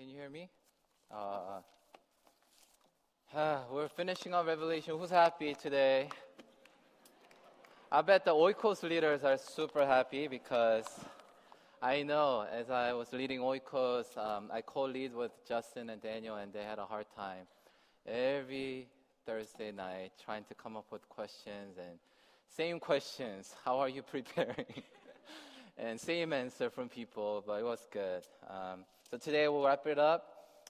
Can you hear me? Uh, uh, we're finishing up Revelation. Who's happy today? I bet the Oikos leaders are super happy because I know as I was leading Oikos, um, I co-lead with Justin and Daniel, and they had a hard time every Thursday night trying to come up with questions and same questions. How are you preparing? and same answer from people, but it was good. Um, so today we'll wrap it up.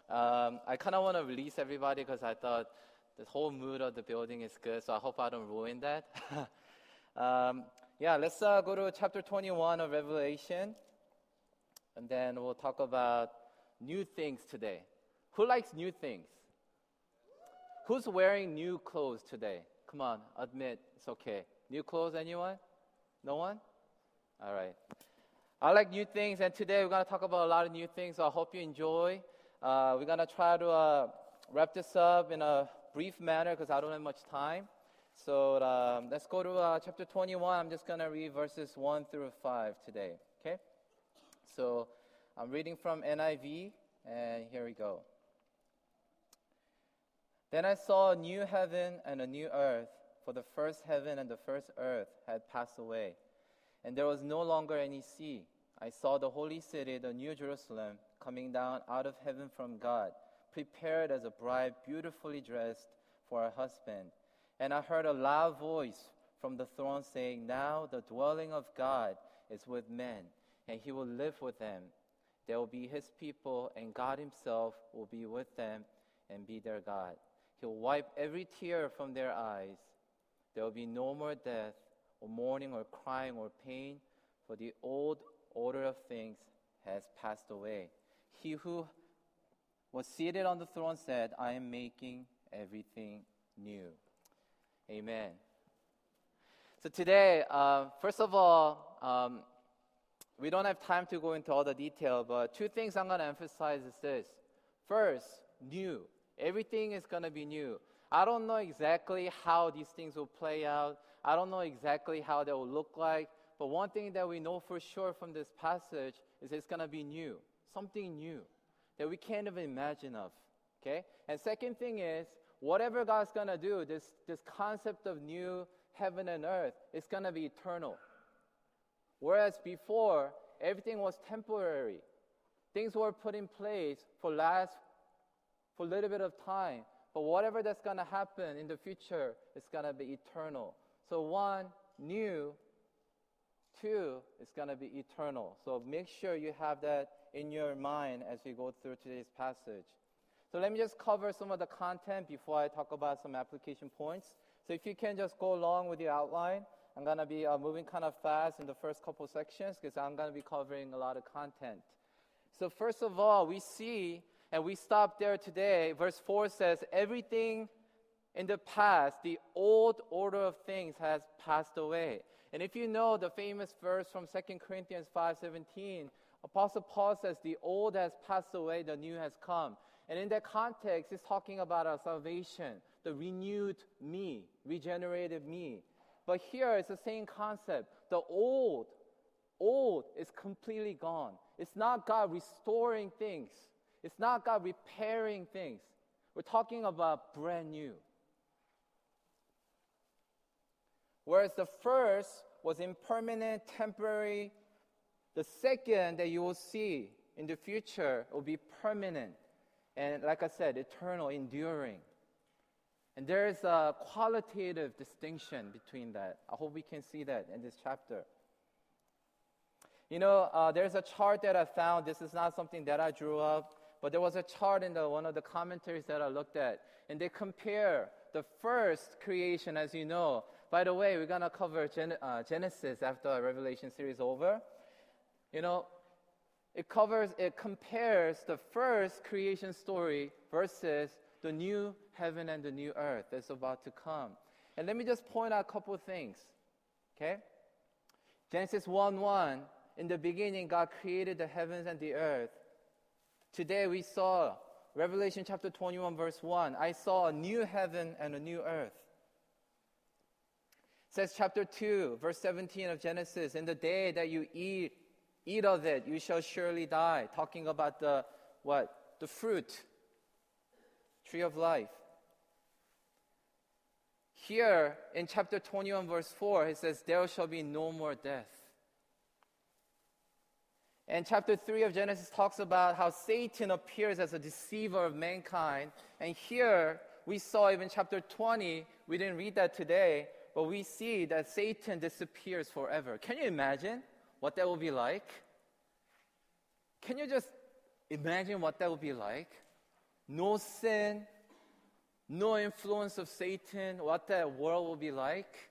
Um, I kind of want to release everybody because I thought the whole mood of the building is good, so I hope I don't ruin that. um, yeah, let's uh, go to chapter 21 of Revelation, and then we'll talk about new things today. Who likes new things? Who's wearing new clothes today? Come on, admit it's okay. New clothes, anyone? No one? All right. I like new things, and today we're going to talk about a lot of new things, so I hope you enjoy. Uh, we're going to try to uh, wrap this up in a brief manner because I don't have much time. So um, let's go to uh, chapter 21. I'm just going to read verses 1 through 5 today, okay? So I'm reading from NIV, and here we go. Then I saw a new heaven and a new earth, for the first heaven and the first earth had passed away and there was no longer any sea. I saw the holy city, the new Jerusalem, coming down out of heaven from God, prepared as a bride beautifully dressed for her husband. And I heard a loud voice from the throne saying, Now the dwelling of God is with men, and he will live with them. They will be his people, and God himself will be with them and be their God. He'll wipe every tear from their eyes. There will be no more death or mourning or crying or pain, for the old order of things has passed away. He who was seated on the throne said, I am making everything new. Amen. So today, uh, first of all, um, we don't have time to go into all the detail, but two things I'm going to emphasize is this. First, new. Everything is going to be new. I don't know exactly how these things will play out. I don't know exactly how that will look like, but one thing that we know for sure from this passage is it's going to be new, something new that we can't even imagine of. Okay? And second thing is, whatever God's going to do, this, this concept of new heaven and earth is going to be eternal. Whereas before, everything was temporary. Things were put in place for last for a little bit of time. But whatever that's going to happen in the future is going to be eternal. So, one, new. Two, it's going to be eternal. So, make sure you have that in your mind as we go through today's passage. So, let me just cover some of the content before I talk about some application points. So, if you can just go along with the outline, I'm going to be uh, moving kind of fast in the first couple sections because I'm going to be covering a lot of content. So, first of all, we see, and we stop there today, verse 4 says, everything in the past, the old order of things has passed away. And if you know the famous verse from 2 Corinthians 5:17, Apostle Paul says, "The old has passed away, the new has come." And in that context, he's talking about our salvation, the renewed me, regenerated me. But here it's the same concept. The old, old is completely gone. It's not God restoring things. It's not God repairing things. We're talking about brand new. Whereas the first was impermanent, temporary, the second that you will see in the future will be permanent. And like I said, eternal, enduring. And there is a qualitative distinction between that. I hope we can see that in this chapter. You know, uh, there's a chart that I found. This is not something that I drew up, but there was a chart in the, one of the commentaries that I looked at, and they compare the first creation, as you know, by the way, we're going to cover Gen- uh, Genesis after Revelation series over. You know, it covers, it compares the first creation story versus the new heaven and the new earth that's about to come. And let me just point out a couple of things. Okay? Genesis 1 1, in the beginning, God created the heavens and the earth. Today we saw Revelation chapter 21, verse 1. I saw a new heaven and a new earth says chapter 2 verse 17 of genesis in the day that you eat eat of it you shall surely die talking about the what the fruit, tree of life. Here in chapter 21, verse 4, it says, There shall be no more death. And chapter 3 of Genesis talks about how Satan appears as a deceiver of mankind. And here we saw even chapter 20, we didn't read that today, but we see that Satan disappears forever. Can you imagine what that will be like? Can you just imagine what that will be like? No sin, no influence of Satan, what that world will be like?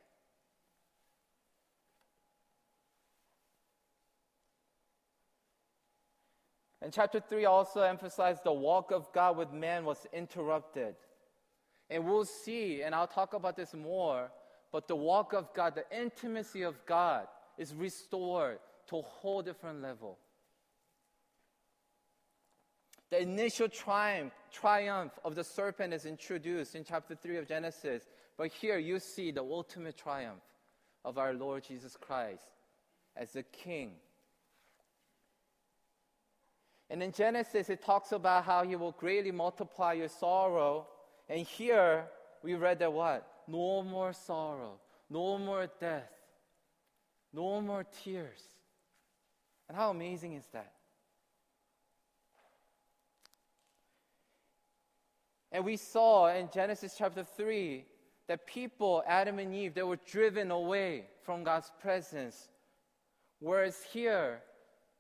And chapter 3 also emphasized the walk of God with man was interrupted. And we'll see, and I'll talk about this more, but the walk of God, the intimacy of God, is restored to a whole different level. The initial triumph, triumph of the serpent is introduced in chapter 3 of Genesis, but here you see the ultimate triumph of our Lord Jesus Christ as the King and in Genesis, it talks about how he will greatly multiply your sorrow. And here, we read that what? No more sorrow, no more death, no more tears. And how amazing is that? And we saw in Genesis chapter 3 that people, Adam and Eve, they were driven away from God's presence. Whereas here,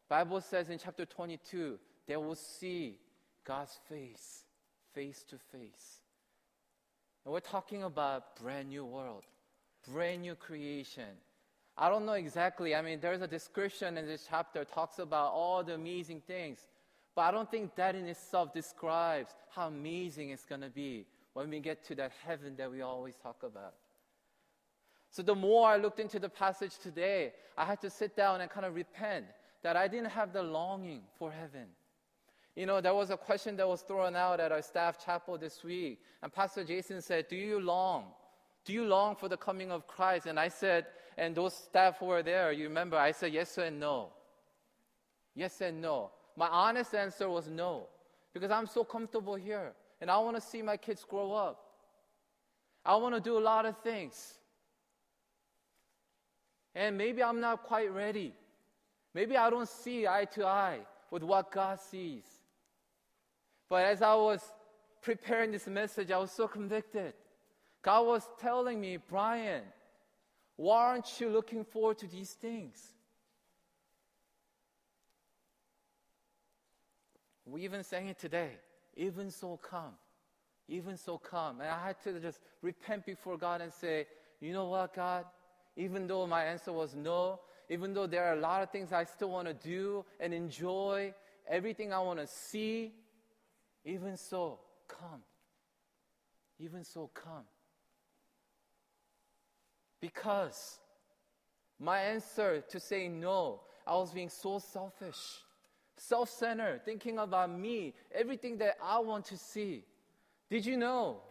Bible says in chapter 22, they will see God's face, face to face. And we're talking about brand new world, brand new creation. I don't know exactly. I mean, there's a description in this chapter talks about all the amazing things, but I don't think that in itself describes how amazing it's going to be when we get to that heaven that we always talk about. So the more I looked into the passage today, I had to sit down and kind of repent that I didn't have the longing for heaven. You know, there was a question that was thrown out at our staff chapel this week, and Pastor Jason said, Do you long? Do you long for the coming of Christ? And I said, and those staff who were there, you remember, I said yes and no. Yes and no. My honest answer was no, because I'm so comfortable here, and I want to see my kids grow up. I want to do a lot of things. And maybe I'm not quite ready. Maybe I don't see eye to eye with what God sees. But as I was preparing this message, I was so convicted. God was telling me, Brian, why aren't you looking forward to these things? We even sang it today. Even so, come. Even so, come. And I had to just repent before God and say, you know what, God? Even though my answer was no, even though there are a lot of things I still want to do and enjoy, everything I want to see, even so, come. Even so, come. Because my answer to say no, I was being so selfish, self centered, thinking about me, everything that I want to see. Did you know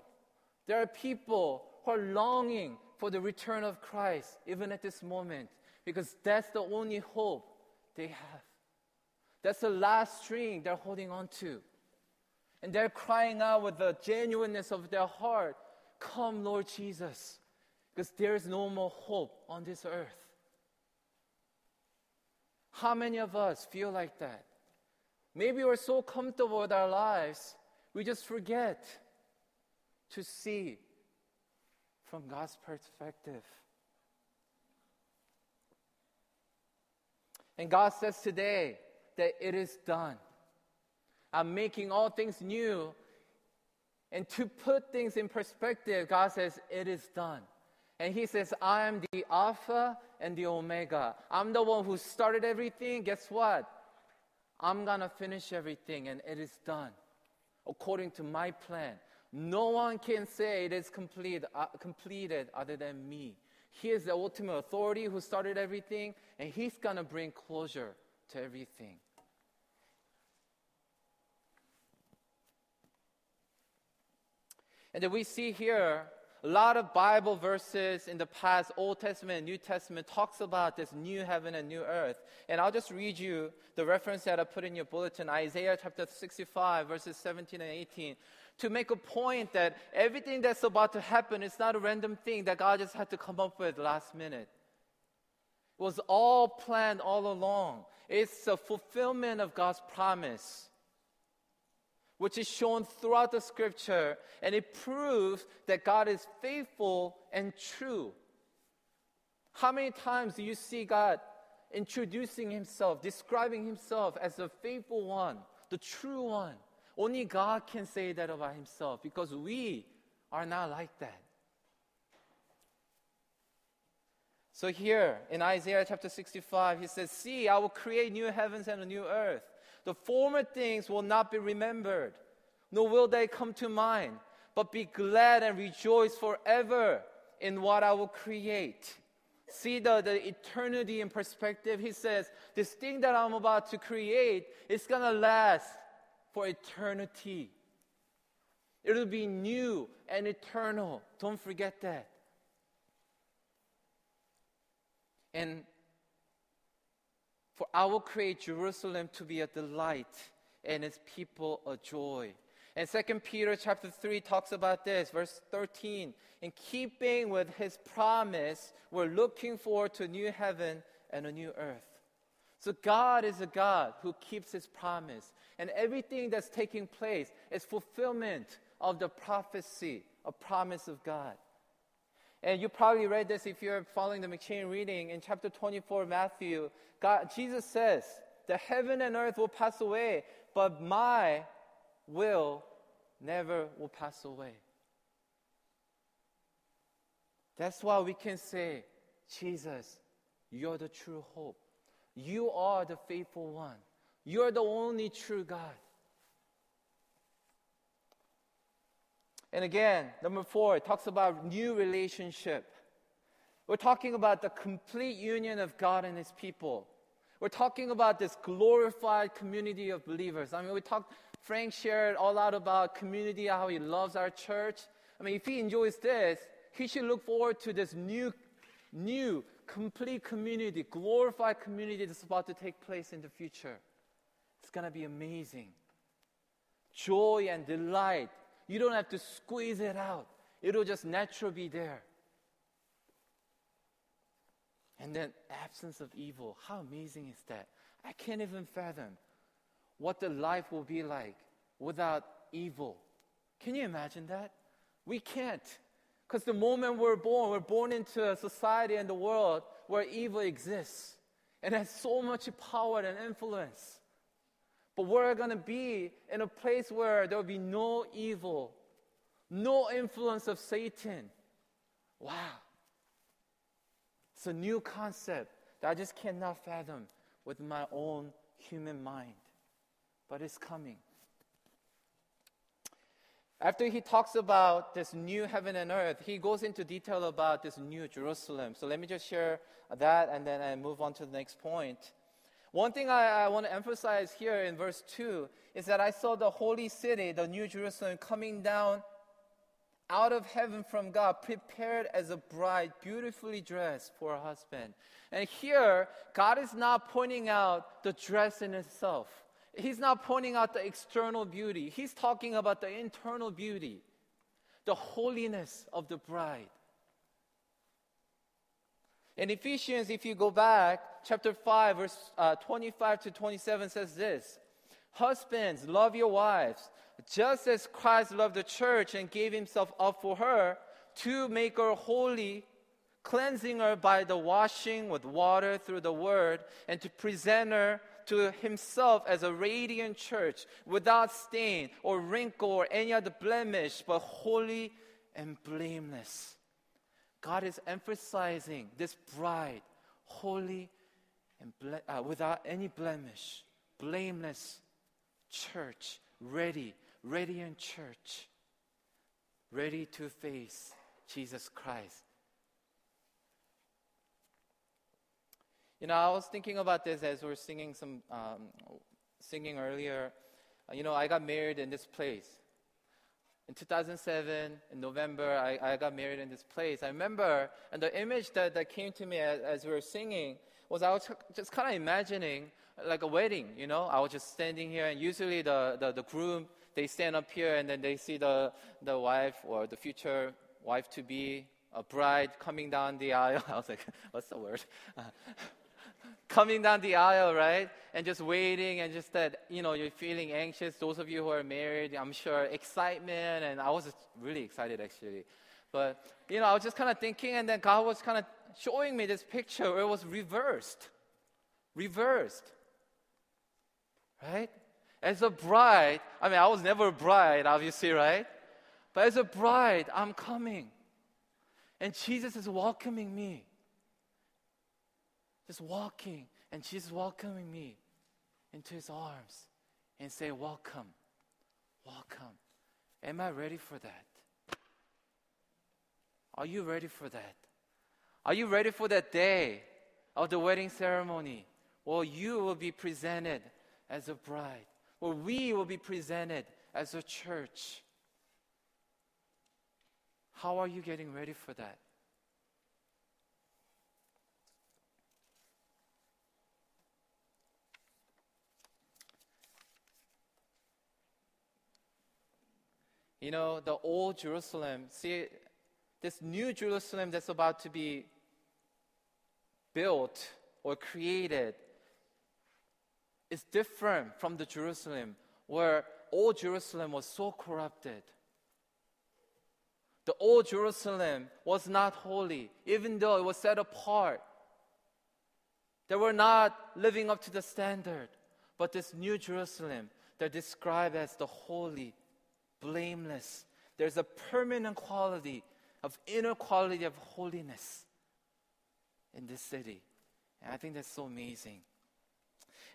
there are people who are longing for the return of Christ even at this moment? because that's the only hope they have. That's the last string they're holding on to. And they're crying out with the genuineness of their heart, Come, Lord Jesus, because there is no more hope on this earth. How many of us feel like that? Maybe we're so comfortable with our lives, we just forget to see from God's perspective. And God says today that it is done. I'm making all things new. And to put things in perspective, God says, it is done. And He says, I am the Alpha and the Omega. I'm the one who started everything. Guess what? I'm going to finish everything, and it is done according to my plan. No one can say it is complete, uh, completed other than me. He is the ultimate authority who started everything, and He's going to bring closure to everything. And then we see here A lot of Bible verses in the past, Old Testament and New Testament, talks about this new heaven and new earth. And I'll just read you the reference that I put in your bulletin, Isaiah chapter 65, verses 17 and 18, to make a point that everything that's about to happen is not a random thing that God just had to come up with last minute. It was all planned all along. It's a fulfillment of God's promise which is shown throughout the scripture, and it proves that God is faithful and true. How many times do you see God introducing Himself, describing Himself as the faithful one, the true one? Only God can say that about Himself because we are not like that. So, here in Isaiah chapter 65, He says, See, I will create new heavens and a new earth the former things will not be remembered, nor will they come to mind, but be glad and rejoice forever in what I will create. See the, the eternity in perspective. He says, This thing that I'm about to create is going to last for eternity. It'll be new and eternal. Don't forget that. And for I will create Jerusalem to be a delight and its people a joy. And 2 Peter chapter 3 talks about this, verse 13. In keeping with his promise, we're looking forward to a new heaven and a new earth. So God is a God who keeps his promise. And everything that's taking place is fulfillment of the prophecy, a promise of God. And you probably read this if you're following the M'Cheyne reading in chapter 24, Matthew. God, Jesus says, The heaven and earth will pass away, but my will never will pass away. That's why we can say, Jesus, you're the true hope. You are the faithful one. You're the only true God. And again, number four, it talks about new relationship. We're talking about the complete union of God and His people. We're talking about this glorified community of believers. I mean, we talked, Frank shared all out about community, how he loves our church. I mean, if he enjoys this, he should look forward to this new, new, complete community, glorified community that's about to take place in the future. It's going to be amazing. Joy and delight you don't have to squeeze it out, it'll just naturally be there. And then absence of evil. How amazing is that? I can't even fathom what the life will be like without evil. Can you imagine that? We can't. Because the moment we're born, we're born into a society and the world where evil exists and has so much power and influence. But we're going to be in a place where there will be no evil, no influence of Satan. Wow. It's a new concept that I just cannot fathom with my own human mind. But it's coming. After he talks about this new heaven and earth, he goes into detail about this new Jerusalem. So let me just share that and then I move on to the next point. One thing I, I want to emphasize here in verse 2 is that I saw the holy city, the New Jerusalem, coming down out of heaven from God, prepared as a bride, beautifully dressed for her husband. And here, God is not pointing out the dress in itself. He's not pointing out the external beauty. He's talking about the internal beauty, the holiness of the bride. In Ephesians, if you go back, chapter 5, verse uh, 25 to 27 says this Husbands, love your wives, just as Christ loved the church and gave himself up for her to make her holy, cleansing her by the washing with water through the word, and to present her to himself as a radiant church without stain or wrinkle or any other blemish, but holy and blameless. God is emphasizing this bride, holy and ble- uh, without any blemish, blameless church, ready, ready in church, ready to face Jesus Christ. You know, I was thinking about this as we are singing some um, singing earlier. Uh, you know, I got married in this place. In 2007, in November, I, I got married in this place. I remember, and the image that, that came to me as, as we were singing was I was just kind of imagining like a wedding, you know? I was just standing here, and usually the, the, the groom, they stand up here and then they see the, the wife or the future wife to be, a bride coming down the aisle. I was like, what's the word? coming down the aisle, right? And just waiting and just that, you know, you're feeling anxious. Those of you who are married, I'm sure excitement. And I was really excited actually. But, you know, I was just kind of thinking, and then God was kind of showing me this picture where it was reversed. Reversed. Right? As a bride, I mean, I was never a bride, obviously, right? But as a bride, I'm coming. And Jesus is welcoming me just walking, and Jesus welcoming me into his arms and say, Welcome, welcome. Am I ready for that? Are you ready for that? Are you ready for that day of the wedding ceremony where you will be presented as a bride, where we will be presented as a church? How are you getting ready for that? You know, the old Jerusalem, see, this new Jerusalem that's about to be built or created is different from the Jerusalem where old Jerusalem was so corrupted. The old Jerusalem was not holy, even though it was set apart. They were not living up to the standard. But this new Jerusalem, they're described as the holy, blameless. There's a permanent quality of inner quality of holiness in this city. And I think that's so amazing.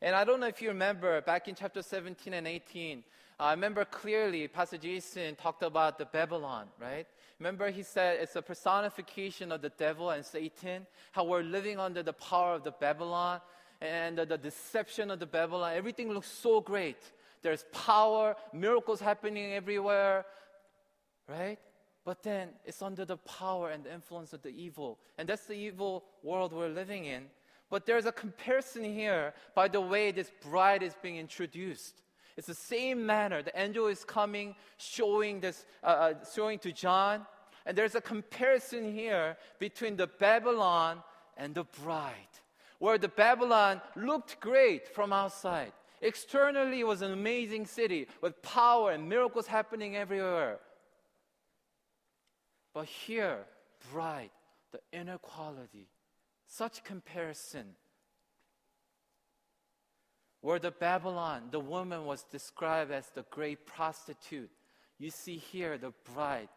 And I don't know if you remember back in chapter 17 and 18, I remember clearly Pastor Jason talked about the Babylon, right? Remember he said it's a personification of the devil and Satan, how we're living under the power of the Babylon and the, deception of the Babylon. Everything looks so great. There's power, miracles happening everywhere, right? But then it's under the power and the influence of the evil. And that's the evil world we're living in. But there's a comparison here by the way this bride is being introduced. It's the same manner. The angel is coming, showing this, uh, uh, showing to John, and there's a comparison here between the Babylon and the bride, where the Babylon looked great from outside, Externally, it was an amazing city with power and miracles happening everywhere. But here, bright, the inner quality, such comparison. Where the Babylon, the woman was described as the great prostitute. You see here, the bride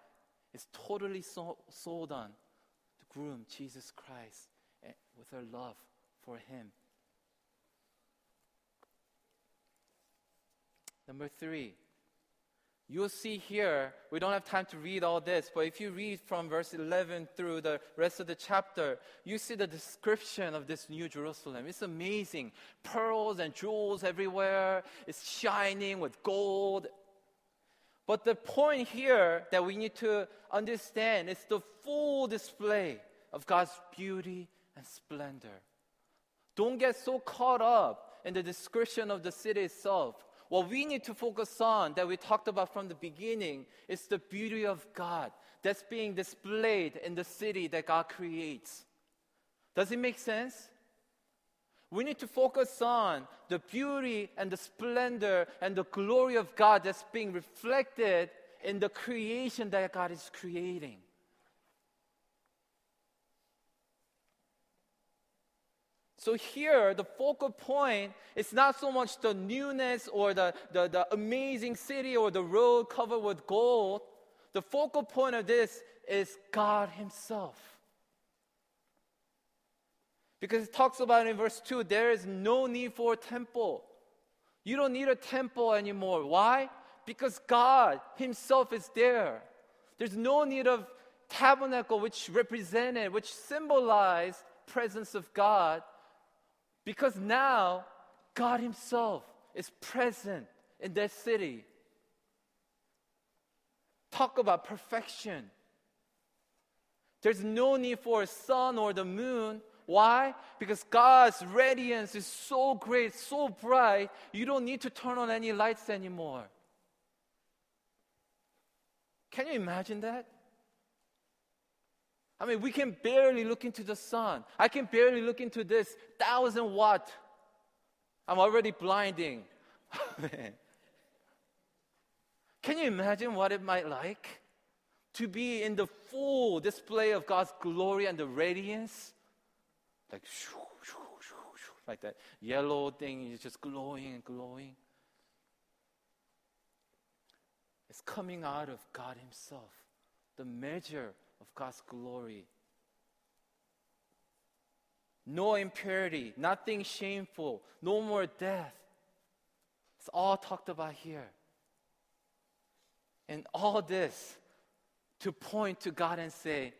is totally so, sold on the groom, Jesus Christ, with her love for him. Number three, you'll see here, we don't have time to read all this, but if you read from verse 11 through the rest of the chapter, you see the description of this new Jerusalem. It's amazing. Pearls and jewels everywhere, it's shining with gold. But the point here that we need to understand is the full display of God's beauty and splendor. Don't get so caught up in the description of the city itself what we need to focus on that we talked about from the beginning is the beauty of God that's being displayed in the city that God creates. Does it make sense? We need to focus on the beauty and the splendor and the glory of God that's being reflected in the creation that God is creating. So here, the focal point is not so much the newness or the, the, the amazing city or the road covered with gold. The focal point of this is God Himself. Because it talks about in verse 2 there is no need for a temple. You don't need a temple anymore. Why? Because God Himself is there. There's no need of tabernacle which represented, which symbolized presence of God. Because now God Himself is present in that city. talk about perfection. There's no need for a sun or the moon. Why? Because God's radiance is so great, so bright, you don't need to turn on any lights anymore. Can you imagine that? I mean, we can barely look into the sun. I can barely look into this thousand watt. I'm already blinding. can you imagine what it might like to be in the full display of God's glory and the radiance? Like shoo, shoo, shoo, like that yellow thing is just glowing and glowing. It's coming out of God Himself, the measure of God's glory. No impurity, nothing shameful, no more death. It's all talked about here. And all this to point to God and say,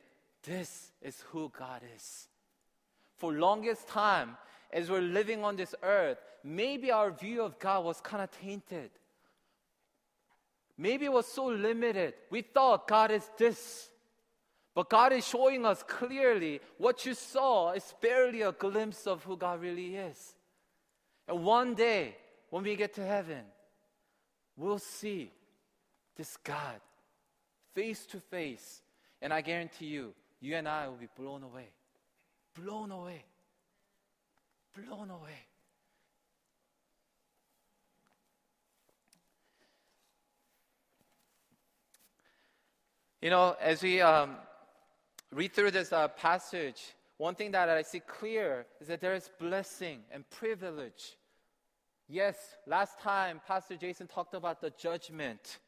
This is who God is. For longest time, as we're living on this earth, maybe our view of God was kind of tainted. Maybe it was so limited. We thought God is this. But God is showing us clearly what you saw is barely a glimpse of who God really is. And one day, when we get to heaven, we'll see this God face to face. And I guarantee you, you and I will be blown away. Blown away. Blown away. You know, as we um, read through this uh, passage, one thing that I see clear is that there is blessing and privilege. Yes, last time Pastor Jason talked about the judgment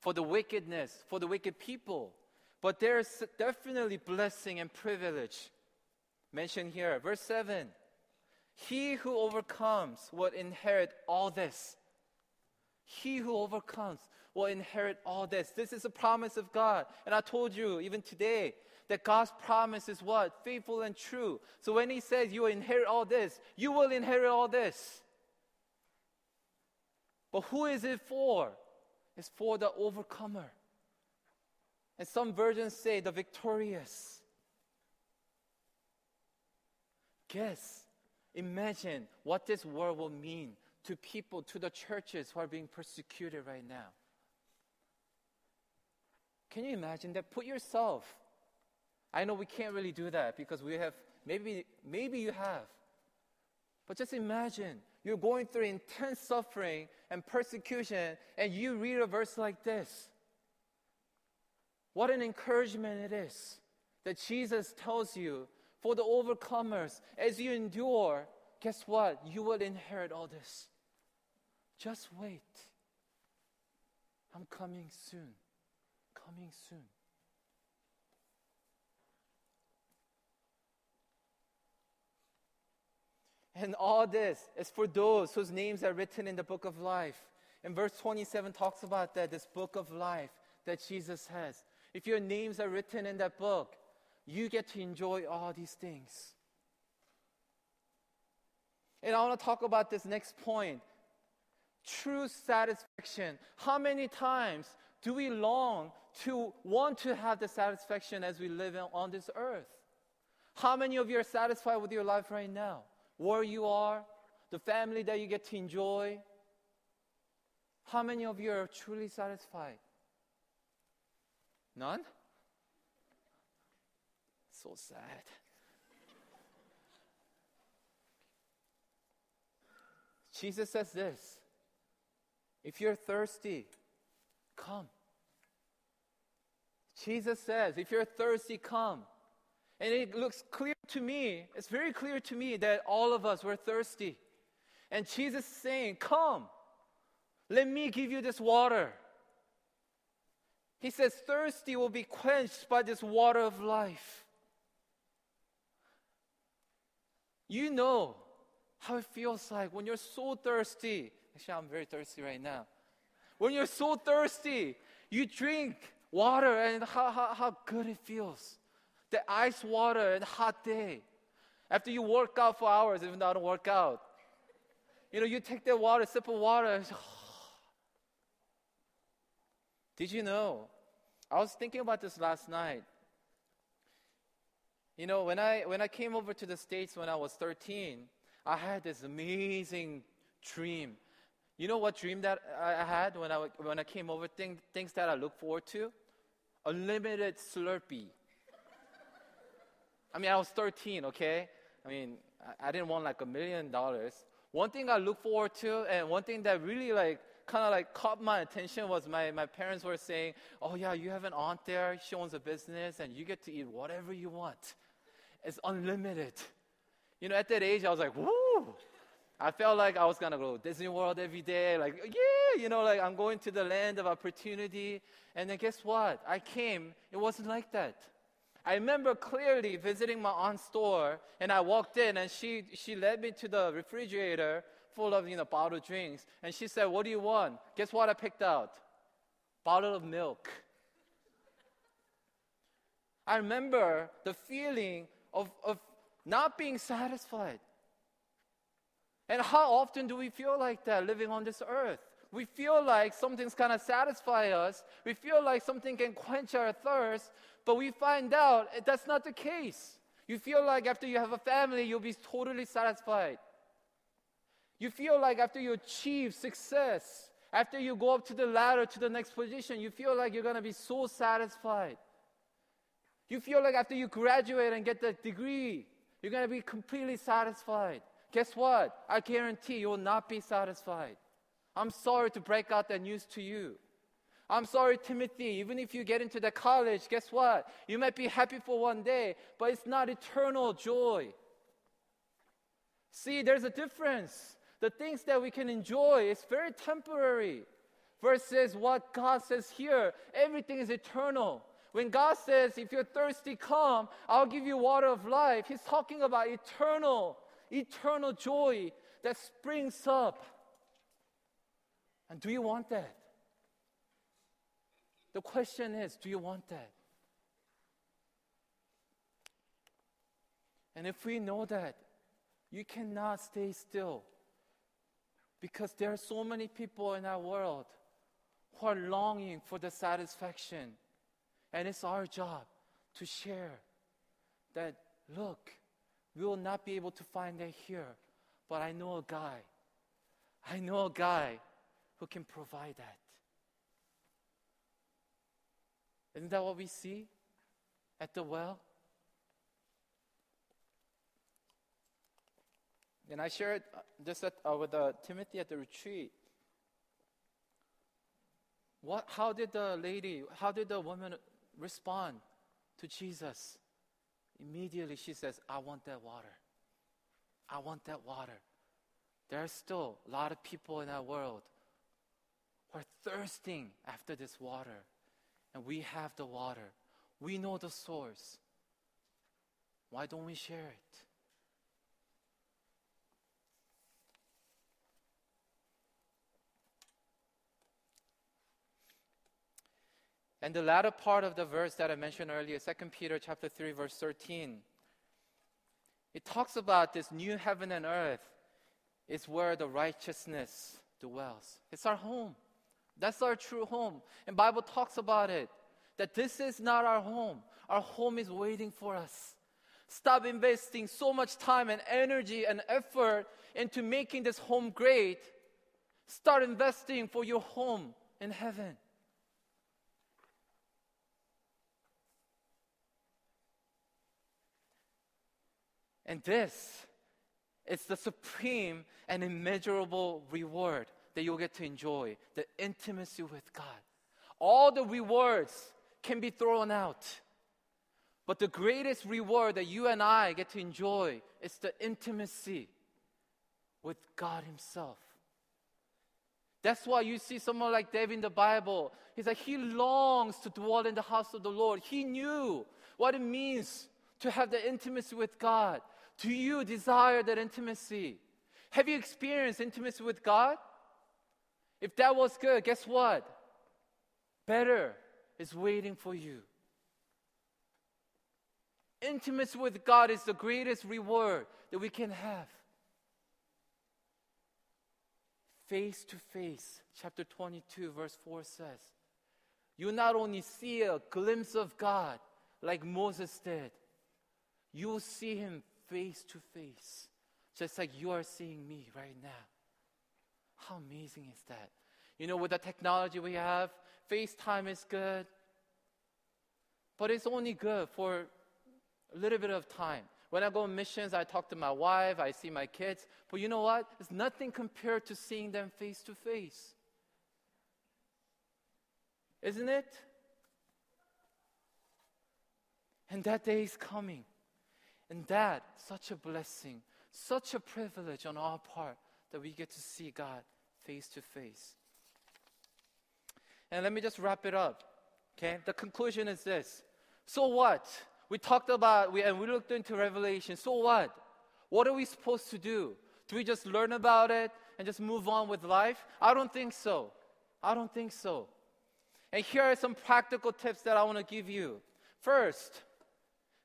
for the wickedness, for the wicked people. But there's definitely blessing and privilege mentioned here. Verse 7 He who overcomes will inherit all this. He who overcomes will inherit all this. This is a promise of God. And I told you even today that God's promise is what? Faithful and true. So when He says you will inherit all this, you will inherit all this. But who is it for? It's for the overcomer. And some versions say the victorious. Guess, imagine what this word will mean to people, to the churches who are being persecuted right now. Can you imagine that? Put yourself. I know we can't really do that because we have, maybe, maybe you have. But just imagine you're going through intense suffering and persecution, and you read a verse like this. What an encouragement it is that Jesus tells you for the overcomers, as you endure, guess what? You will inherit all this. Just wait. I'm coming soon coming soon. And all this is for those whose names are written in the book of life. And verse 27 talks about that, this book of life that Jesus has. If your names are written in that book, you get to enjoy all these things. And I want to talk about this next point true satisfaction. How many times do we long to want to have the satisfaction as we live on this earth. How many of you are satisfied with your life right now? Where you are, the family that you get to enjoy? How many of you are truly satisfied? None? So sad. Jesus says this If you're thirsty, come. Jesus says, if you're thirsty, come. And it looks clear to me, it's very clear to me that all of us were thirsty. And Jesus is saying, Come, let me give you this water. He says, Thirsty will be quenched by this water of life. You know how it feels like when you're so thirsty. Actually, I'm very thirsty right now. When you're so thirsty, you drink water and how, how, how good it feels. The ice water and hot day. After you work out for hours, even though I don't work out, you know, you take that water, sip of water, oh. Did you know? I was thinking about this last night. You know, when I when I came over to the States when I was 13, I had this amazing dream. You know what dream that I had when I when I came over? Thing, things that I look forward to, unlimited Slurpee. I mean, I was 13, okay? I mean, I, I didn't want like a million dollars. One thing I look forward to, and one thing that really like kind of like caught my attention was my, my parents were saying, Oh, yeah, you have an aunt there. She owns a business and you get to eat whatever you want. It's unlimited. You know, at that age, I was like, Woo! I felt like I was gonna go to Disney World every day. Like, yeah, you know, like I'm going to the land of opportunity. And then guess what? I came, it wasn't like that. I remember clearly visiting my aunt's store, and I walked in, and she, she led me to the refrigerator full of you know bottled drinks, and she said, "What do you want?" Guess what I picked out? Bottle of milk. I remember the feeling of, of not being satisfied. And how often do we feel like that living on this earth? We feel like something's gonna satisfy us. We feel like something can quench our thirst, but we find out that's not the case. You feel like after you have a family, you'll be totally satisfied. You feel like after you achieve success, after you go up to the ladder to the next position, you feel like you're to be so satisfied. You feel like after you graduate and get the degree, you're to be completely satisfied. Guess what? I guarantee you will not be satisfied. I'm sorry to break out that news to you. I'm sorry, Timothy, even if you get into the college, guess what? You might be happy for one day, but it's not eternal joy. See, there's a difference the things that we can enjoy is very temporary versus what God says here. Everything is eternal. When God says, if you're thirsty, come, I'll give you water of life, He's talking about eternal, eternal joy that springs up. And do you want that? The question is, do you want that? And if we know that, you cannot stay still. Because there are so many people in our world who are longing for the satisfaction. And it's our job to share that, look, we will not be able to find that here, but I know a guy. I know a guy who can provide that. Isn't that what we see at the well? And I shared uh, this at, uh, with uh, Timothy at the retreat. What, how did the lady, how did the woman respond to Jesus? Immediately she says, I want that water. I want that water. There are still a lot of people in our world who are thirsting after this water. And we have the water. We know the source. Why don't we share it? And the latter part of the verse that I mentioned earlier, 2 Peter chapter 3 verse 13, it talks about this new heaven and earth is where the righteousness dwells. It's our home. That's our true home. And Bible talks about it that this is not our home. Our home is waiting for us. Stop investing so much time and energy and effort into making this home great. Start investing for your home in heaven. And this is the supreme and immeasurable reward that you'll get to enjoy the intimacy with God. All the rewards can be thrown out. But the greatest reward that you and I get to enjoy is the intimacy with God Himself. That's why you see someone like David in the Bible. He's like, he longs to dwell in the house of the Lord. He knew what it means to have the intimacy with God. Do you desire that intimacy? Have you experienced intimacy with God? If that was good, guess what? Better is waiting for you. Intimacy with God is the greatest reward that we can have. Face to face, chapter 22, verse 4 says, you not only see a glimpse of God like Moses did, you will see him face to face, just like you are seeing me right now. How amazing is that? You know, with the technology we have, FaceTime is good, but it's only good for a little bit of time. When I go on missions, I talk to my wife, I see my kids, but you know what? It's nothing compared to seeing them face to face. Isn't it? And that day is coming. And that, such a blessing, such a privilege on our part that we get to see God face to face. And let me just wrap it up. Okay? The conclusion is this. So what? We talked about we and we looked into Revelation. So what? What are we supposed to do? Do we just learn about it and just move on with life? I don't think so. I don't think so. And here are some practical tips that I want to give you. First,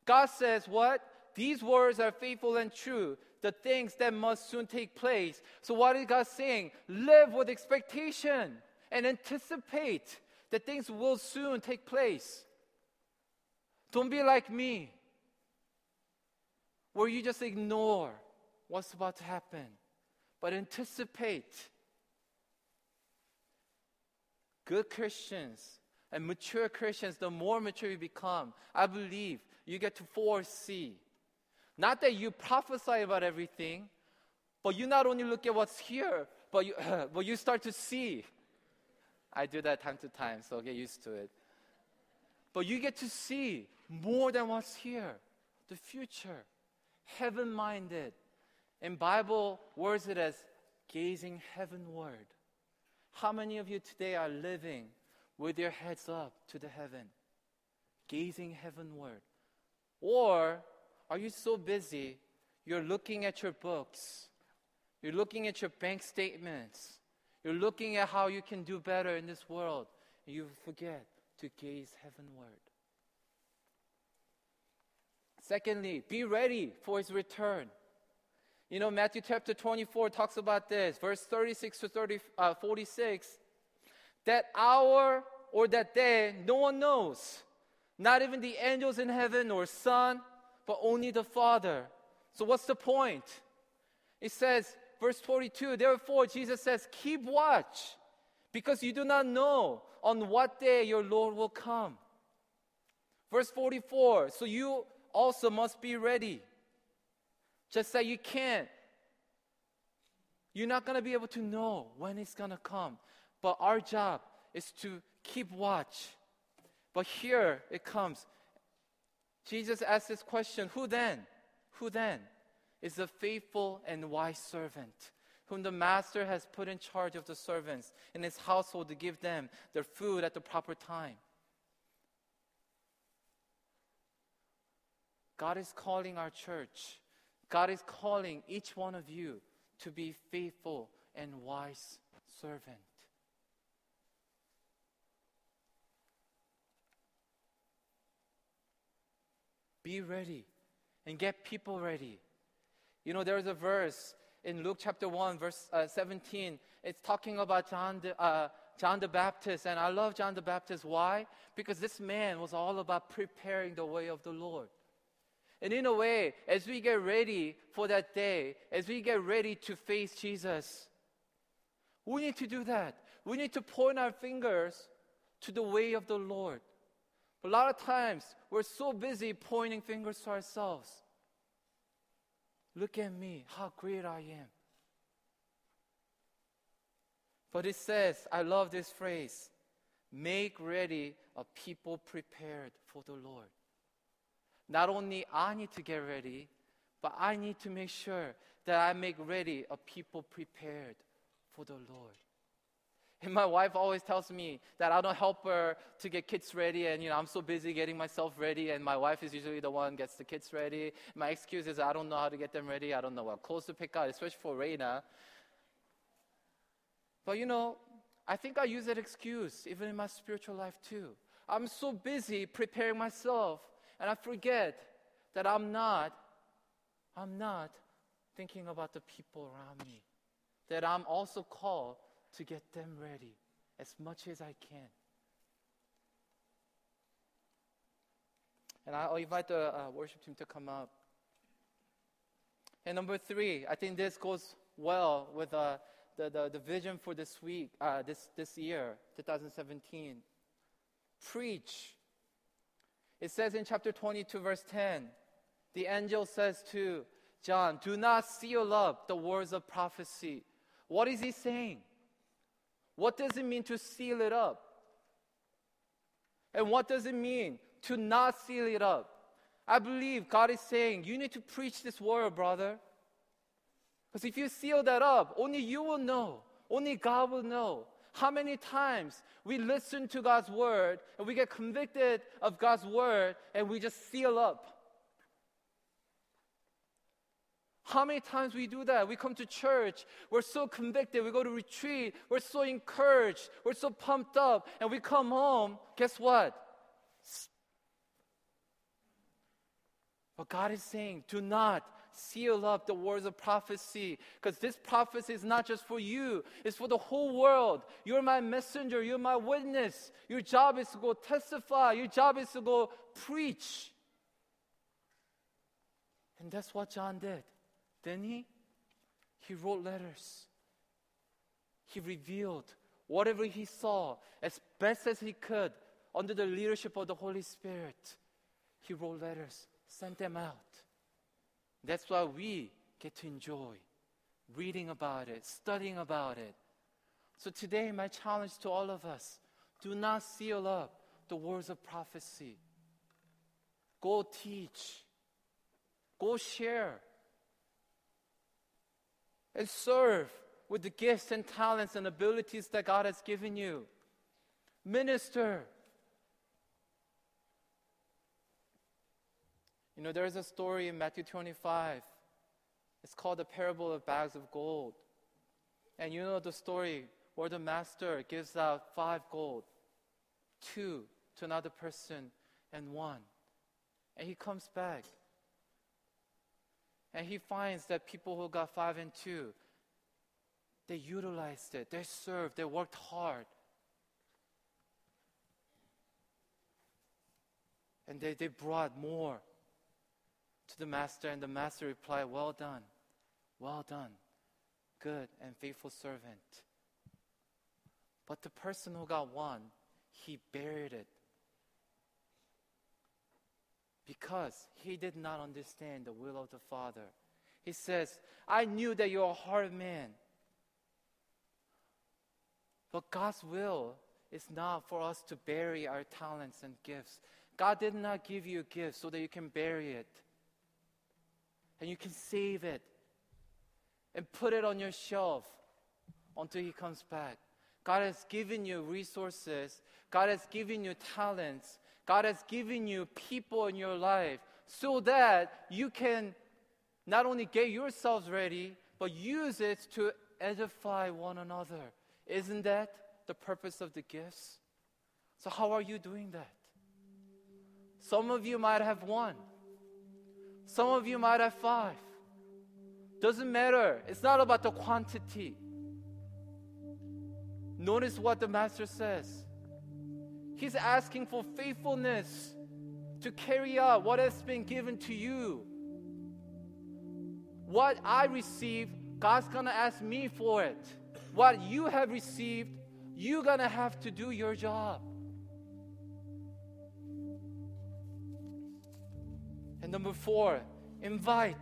God says, What? These words are faithful and true, the things that must soon take place. So, what is God saying? Live with expectation and anticipate that things will soon take place. Don't be like me, where you just ignore what's about to happen, but anticipate. Good Christians and mature Christians, the more mature you become, I believe you get to foresee. Not that you prophesy about everything, but you not only look at what's here, but you, but you start to see. I do that time to time, so get used to it. But you get to see more than what's here, the future, heaven minded. And Bible words it as gazing heavenward. How many of you today are living with your heads up to the heaven, gazing heavenward? Or are you so busy you're looking at your books, you're looking at your bank statements, you're looking at how you can do better in this world, and you forget to gaze heavenward? Secondly, be ready for his return. You know, Matthew chapter 24 talks about this, verse 36 to 30, uh, 46. That hour or that day, no one knows. Not even the angels in heaven or Son, but only the Father. So, what's the point? It says, verse 42, therefore, Jesus says, keep watch, because you do not know on what day your Lord will come. Verse 44, so you also must be ready. Just that you can't. You're not going to be able to know when it's going to come. But our job is to keep watch. But here it comes. Jesus asks this question Who then? Who then is the faithful and wise servant whom the master has put in charge of the servants in his household to give them their food at the proper time? God is calling our church. God is calling each one of you to be faithful and wise servant. Be ready and get people ready. You know, there's a verse in Luke chapter 1, verse uh, 17. It's talking about John the, uh, John the Baptist. And I love John the Baptist. Why? Because this man was all about preparing the way of the Lord. And in a way, as we get ready for that day, as we get ready to face Jesus, we need to do that. We need to point our fingers to the way of the Lord. But a lot of times, we're so busy pointing fingers to ourselves. Look at me, how great I am. But it says, I love this phrase make ready a people prepared for the Lord not only I need to get ready, but I need to make sure that I make ready a people prepared for the Lord. And my wife always tells me that I don't help her to get kids ready, and you know I'm so busy getting myself ready, and my wife is usually the one gets the kids ready. My excuse is I don't know how to get them ready. I don't know what clothes to pick out, especially for Reina. But you know, I think I use that excuse even in my spiritual life too. I'm so busy preparing myself and I forget that I'm not, I'm not thinking about the people around me. That I'm also called to get them ready as much as I can. And I'll invite the uh, worship team to come up. And number three, I think this goes well with uh, the, the, the vision for this week, uh, this, this year, 2017. Preach. It says in chapter 22, verse 10, the angel says to John, Do not seal up the words of prophecy. What is he saying? What does it mean to seal it up? And what does it mean to not seal it up? I believe God is saying, You need to preach this word, brother. Because if you seal that up, only you will know, only God will know how many times we listen to God's word and we get convicted of God's word and we just seal up. How many times we do that? We come to church, we're so convicted, we go to retreat, we're so encouraged, we're so pumped up, and we come home, guess what? But God is saying, do not seal up the words of prophecy because this prophecy is not just for you, it's for the whole world. You're my messenger, you're my witness. Your job is to go testify, your job is to go preach. And that's what John did. Then he, he wrote letters. He revealed whatever he saw as best as he could under the leadership of the Holy Spirit. He wrote letters, sent them out. That's why we get to enjoy reading about it, studying about it. So today, my challenge to all of us do not seal up the words of prophecy. Go teach, go share, and serve with the gifts and talents and abilities that God has given you. Minister. You know, there's a story in Matthew 25. It's called the parable of bags of gold. And you know the story where the master gives out five gold, two to another person, and one. And he comes back and he finds that people who got five and two, they utilized it, they served, they worked hard. And they, they brought more to the master, and the master replied, Well done, well done, good and faithful servant. But the person who got one, he buried it because he did not understand the will of the Father. He says, I knew that you're a hard man. But God's will is not for us to bury our talents and gifts. God did not give you a gift so that you can bury it and you can save it and put it on your shelf until He comes back. God has given you resources, God has given you talents, God has given you people in your life so that you can not only get yourselves ready, but use it to edify one another. Isn't that the purpose of the gifts? So, how are you doing that? Some of you might have one, some of you might have five. Doesn't matter. It's not about the quantity. Notice what the Master says. He's asking for faithfulness to carry out what has been given to you. What I received, God's gonna ask me for it. What you have received, you're gonna have to do your job. And number four, invite.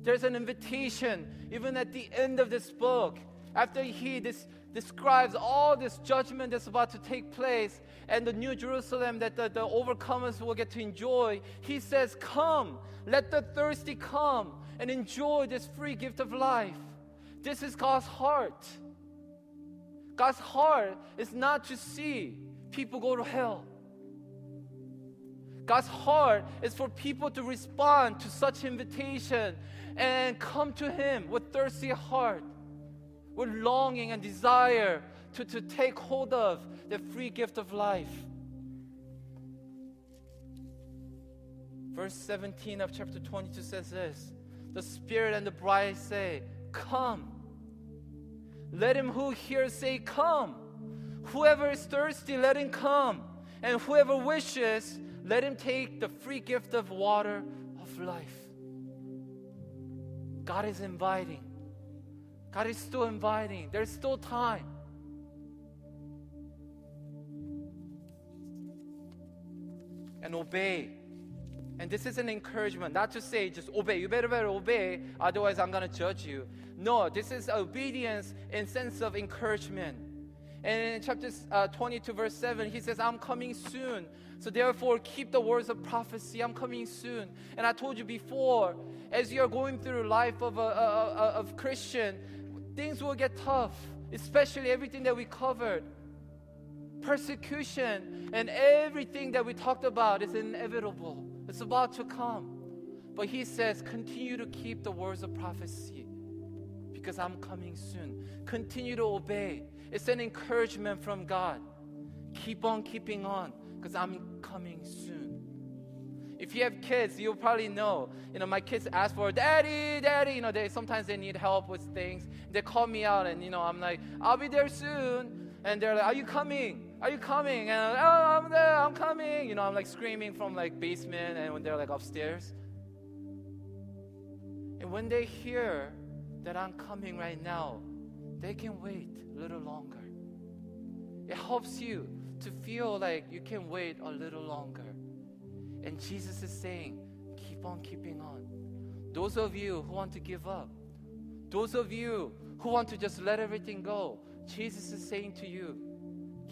There's an invitation even at the end of this book. After he this, describes all this judgment that's about to take place and the new Jerusalem that the, the overcomers will get to enjoy, he says, Come, let the thirsty come and enjoy this free gift of life. This is God's heart. God's heart is not to see people go to hell. God's heart is for people to respond to such invitation and come to Him with thirsty heart with longing and desire to, to take hold of the free gift of life. Verse 17 of chapter 22 says this The Spirit and the bride say, Come. Let him who hears say, Come. Whoever is thirsty, let him come. And whoever wishes, Let him take the free gift of water of life. God is inviting. God is still inviting. There's still time. And obey. And this is an encouragement, not to say just obey. You better better obey, otherwise I'm gonna judge you. No, this is obedience in sense of encouragement. And in chapter uh, 22, verse 7, he says, I'm coming soon. So therefore, keep the words of prophecy. I'm coming soon. And I told you before, as you're going through life of a, a, a of Christian, things will get tough, especially everything that we covered. Persecution and everything that we talked about is inevitable. It's about to come. But he says, continue to keep the words of prophecy because I'm coming soon. Continue to obey. It's an encouragement from God. Keep on keeping on because I'm coming soon. If you have kids, you'll probably know. You know, my kids ask for daddy, daddy. You know, they sometimes they need help with things. They call me out, and you know, I'm like, I'll be there soon. And they're like, Are you coming? Are you coming? And I'm like, Oh, I'm there. I'm coming. You know, I'm like screaming from like basement, and when they're like upstairs. And when they hear that I'm coming right now, they can wait a little longer. It helps you to feel like you can wait a little longer. And Jesus is saying, keep on keeping on. Those of you who want to give up, those of you who want to just let everything go, Jesus is saying to you,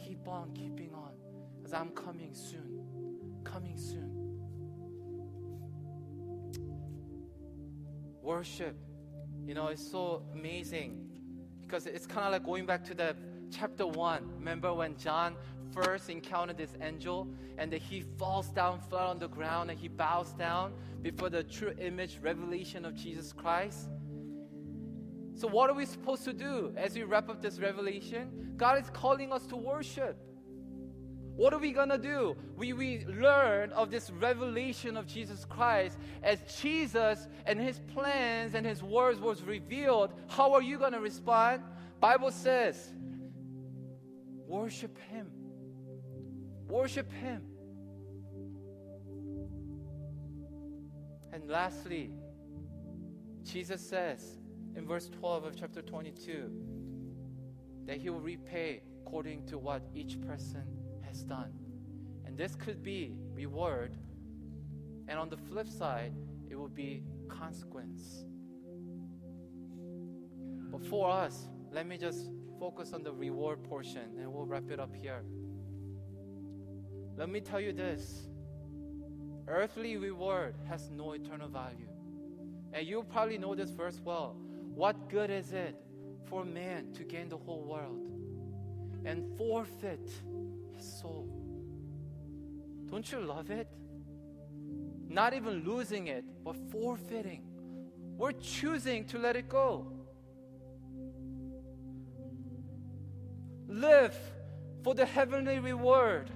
keep on keeping on because I'm coming soon. Coming soon. Worship, you know, it's so amazing because it's kind of like going back to the chapter 1. Remember when John first encountered this angel and that he falls down flat on the ground and he bows down before the true image revelation of Jesus Christ? So, what are we supposed to do as we wrap up this revelation? God is calling us to worship. What are we gonna do? We, we learn of this revelation of Jesus Christ as Jesus and his plans and his words was revealed. How are you gonna respond? Bible says, worship him. Worship him. And lastly, Jesus says in verse 12 of chapter 22 that he will repay according to what each person has done. And this could be reward, and on the flip side, it will be consequence. But for us, let me just focus on the reward portion and we'll wrap it up here. Let me tell you this earthly reward has no eternal value. And you probably know this verse well. What good is it for man to gain the whole world and forfeit his soul? Don't you love it? Not even losing it, but forfeiting. We're choosing to let it go. Live for the heavenly reward.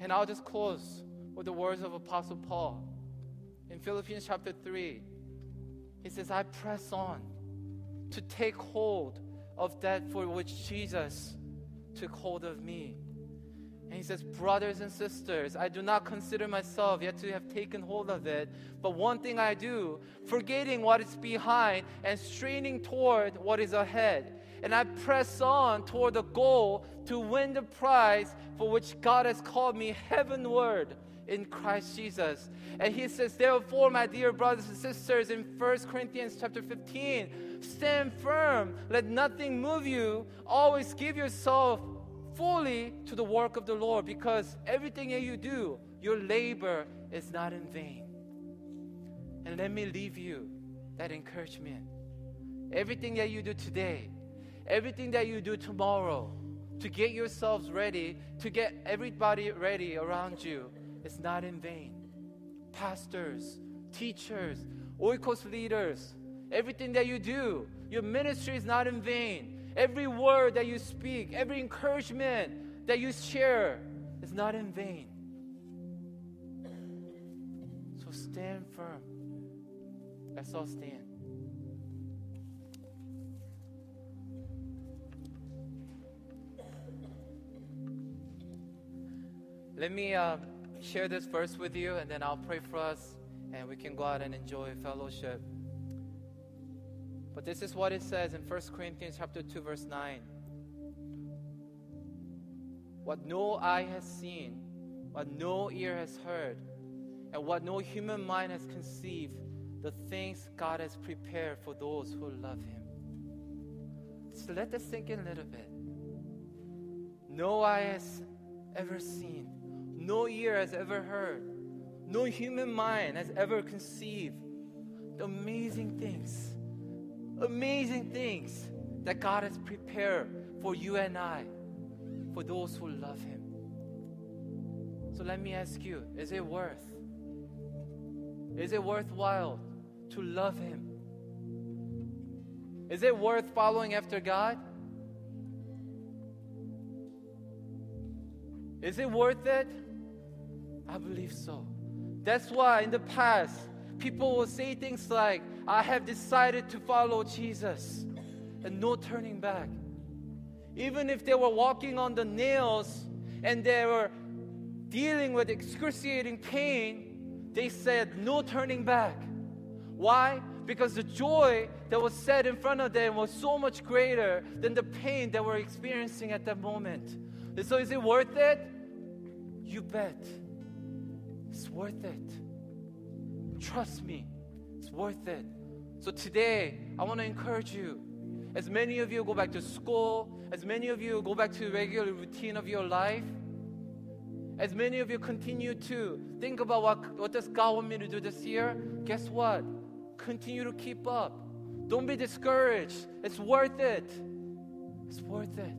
And I'll just close with the words of Apostle Paul. In Philippians chapter 3, he says, I press on to take hold of that for which Jesus took hold of me. And he says, Brothers and sisters, I do not consider myself yet to have taken hold of it. But one thing I do, forgetting what is behind and straining toward what is ahead. And I press on toward the goal to win the prize for which God has called me heavenward in Christ Jesus. And he says, Therefore, my dear brothers and sisters, in 1 Corinthians chapter 15, stand firm, let nothing move you, always give yourself fully to the work of the Lord because everything that you do, your labor is not in vain. And let me leave you that encouragement. Everything that you do today, everything that you do tomorrow, to get yourselves ready, to get everybody ready around you, is not in vain. Pastors, teachers, oikos leaders, everything that you do, your ministry is not in vain. Every word that you speak, every encouragement that you share is not in vain. So stand firm. Let's all stand. Let me uh, share this verse with you, and then I'll pray for us, and we can go out and enjoy fellowship. But this is what it says in 1 Corinthians chapter 2 verse 9. What no eye has seen, what no ear has heard, and what no human mind has conceived, the things God has prepared for those who love Him. So let that sink in a little bit. No eye has ever seen, no ear has ever heard, no human mind has ever conceived the amazing things, amazing things that God has prepared for you and I, for those who love Him. So let me ask you is it worth? Is it worthwhile to love Him? Is it worth following after God? Is it worth it? I believe so. That's why in the past, people will say things like, I have decided to follow Jesus, and no turning back. Even if they were walking on the nails and they were dealing with excruciating pain, they said, No turning back. Why? Because the joy that was set in front of them was so much greater than the pain that we're experiencing at that moment. And so, is it worth it? You bet. It's worth it. Trust me, it's worth it. So, today, I want to encourage you. As many of you go back to school, as many of you go back to the regular routine of your life, as many of you continue to think about what, what does God want me to do this year, guess what? Continue to keep up. Don't be discouraged. It's worth it. It's worth it.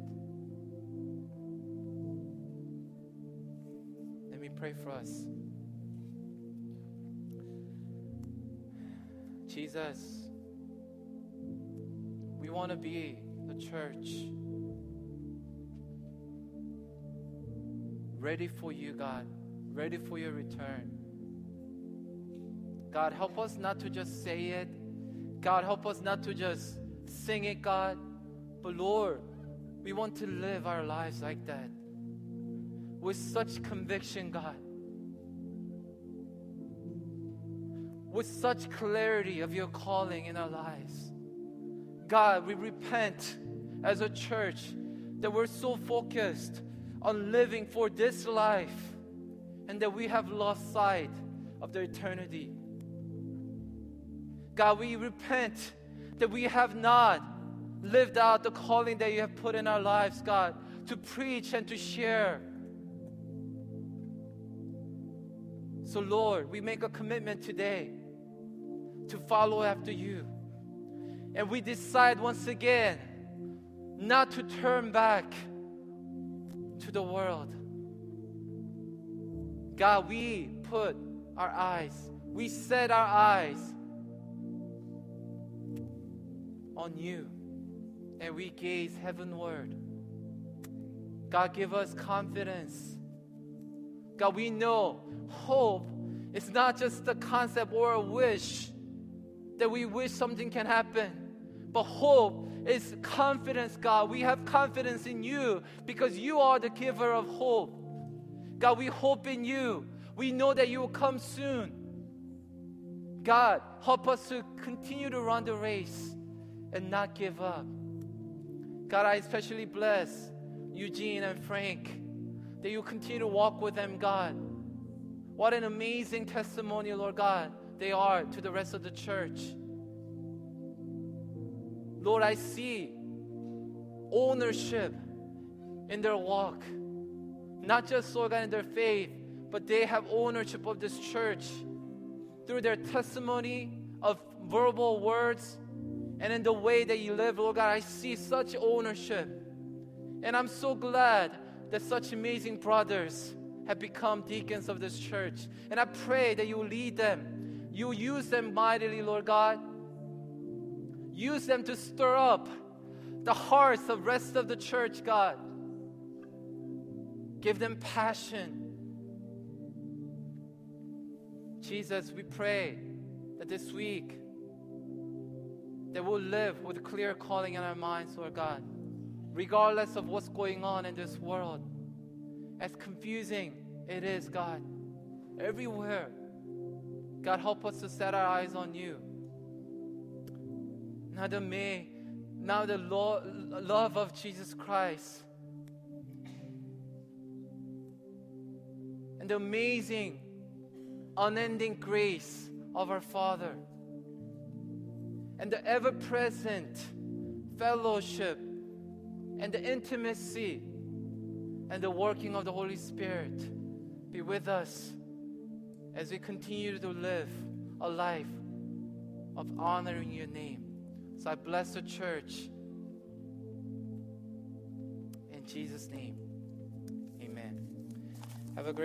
Let me pray for us. Jesus, we want to be the church ready for you, God, ready for your return. God, help us not to just say it. God, help us not to just sing it, God. But Lord, we want to live our lives like that with such conviction, God. With such clarity of your calling in our lives. God, we repent as a church that we're so focused on living for this life and that we have lost sight of the eternity. God, we repent that we have not lived out the calling that you have put in our lives, God, to preach and to share. So, Lord, we make a commitment today to follow after you. And we decide once again not to turn back to the world. God, we put our eyes, we set our eyes on you and we gaze heavenward. God, give us confidence. God, we know hope is not just a concept or a wish that we wish something can happen, but hope is confidence, God. We have confidence in you because you are the giver of hope. God, we hope in you. We know that you will come soon. God, help us to continue to run the race and not give up. God, I especially bless Eugene and Frank that you continue to walk with them, God. What an amazing testimony, Lord God, they are to the rest of the church. Lord, I see ownership in their walk. Not just, God, in their faith, but they have ownership of this church through their testimony of verbal words and in the way that you live, Lord God. I see such ownership. And I'm so glad that such amazing brothers have become deacons of this church. And I pray that you lead them. You use them mightily, Lord God Use them to stir up the hearts of rest of the church, God. Give them passion. Jesus, we pray that this week that we'll live with clear calling in our minds, Lord God, regardless of what's going on in this world. As confusing it is, God. Everywhere. God, help us to set our eyes on you. Now the may, now the lo- love of Jesus Christ. And the amazing, unending grace of our Father. And the ever present fellowship and the intimacy and the working of the Holy Spirit be with us as we continue to live a life of honoring your name. So I bless the church. In Jesus' name, amen. Have a great